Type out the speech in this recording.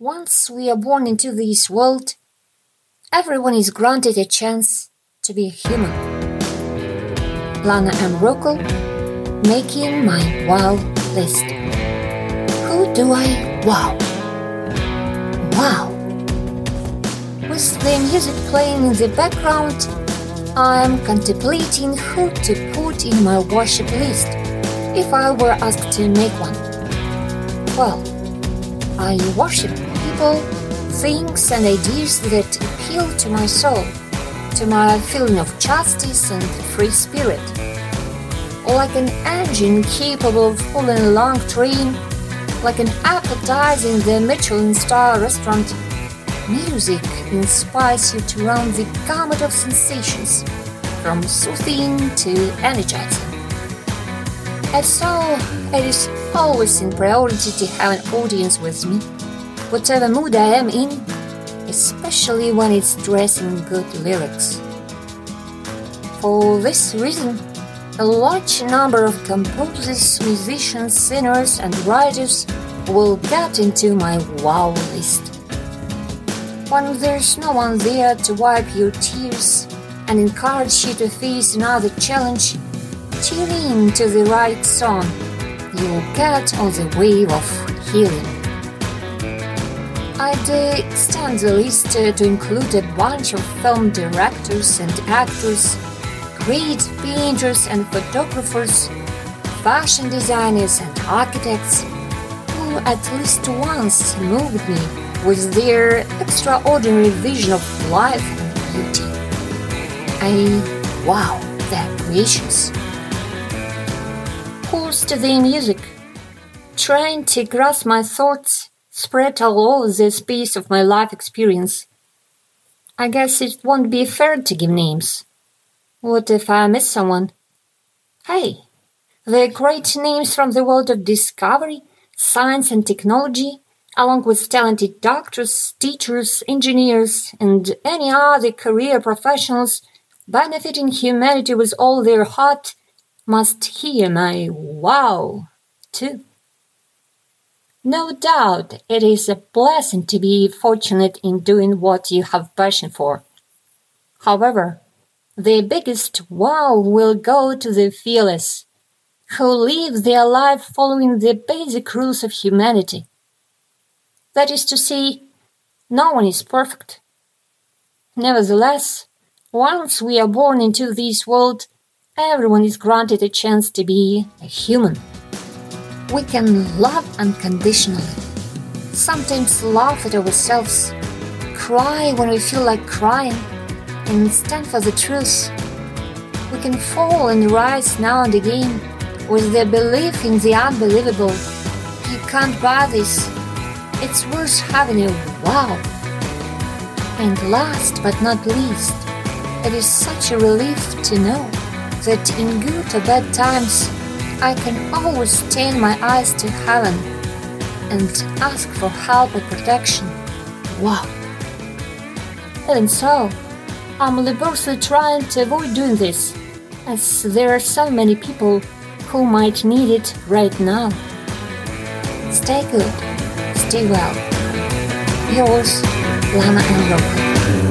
Once we are born into this world, everyone is granted a chance to be human. Lana M. Rockwell, making my wow list. Who do I wow? Wow. With the music playing in the background, I am contemplating who to put in my worship list if I were asked to make one. Well, I worship people, things, and ideas that appeal to my soul, to my feeling of justice and free spirit. Like an engine capable of pulling a long train, like an appetizer in the Michelin star restaurant, music inspires you to run the gamut of sensations, from soothing to energizing. And so, it is always in priority to have an audience with me, whatever mood I am in, especially when it's dressed in good lyrics. For this reason, a large number of composers, musicians, singers, and writers will get into my wow list. When there's no one there to wipe your tears and encourage you to face another challenge, tune in to the right song. You'll get on the wave of healing. I'd extend the list uh, to include a bunch of film directors and actors, great painters and photographers, fashion designers and architects, who at least once moved me with their extraordinary vision of life and beauty. I wow their creations. Pulse to the music, trying to grasp my thoughts spread all over the space of my life experience. I guess it won't be fair to give names. What if I miss someone? Hey, the great names from the world of discovery, science, and technology, along with talented doctors, teachers, engineers, and any other career professionals benefiting humanity with all their heart, must hear my wow, too. No doubt it is a blessing to be fortunate in doing what you have passion for. However, the biggest wow will go to the fearless, who live their life following the basic rules of humanity. That is to say, no one is perfect. Nevertheless, once we are born into this world, everyone is granted a chance to be a human. We can love unconditionally, sometimes laugh at ourselves, cry when we feel like crying, and stand for the truth. We can fall and rise now and again with the belief in the unbelievable. You can't buy this. It's worth having a wow. And last but not least, it is such a relief to know that in good or bad times, I can always turn my eyes to heaven and ask for help or protection. Wow! Even so, I'm laboriously trying to avoid doing this, as there are so many people who might need it right now. Stay good, stay well. Yours, Lana M. Rockwell.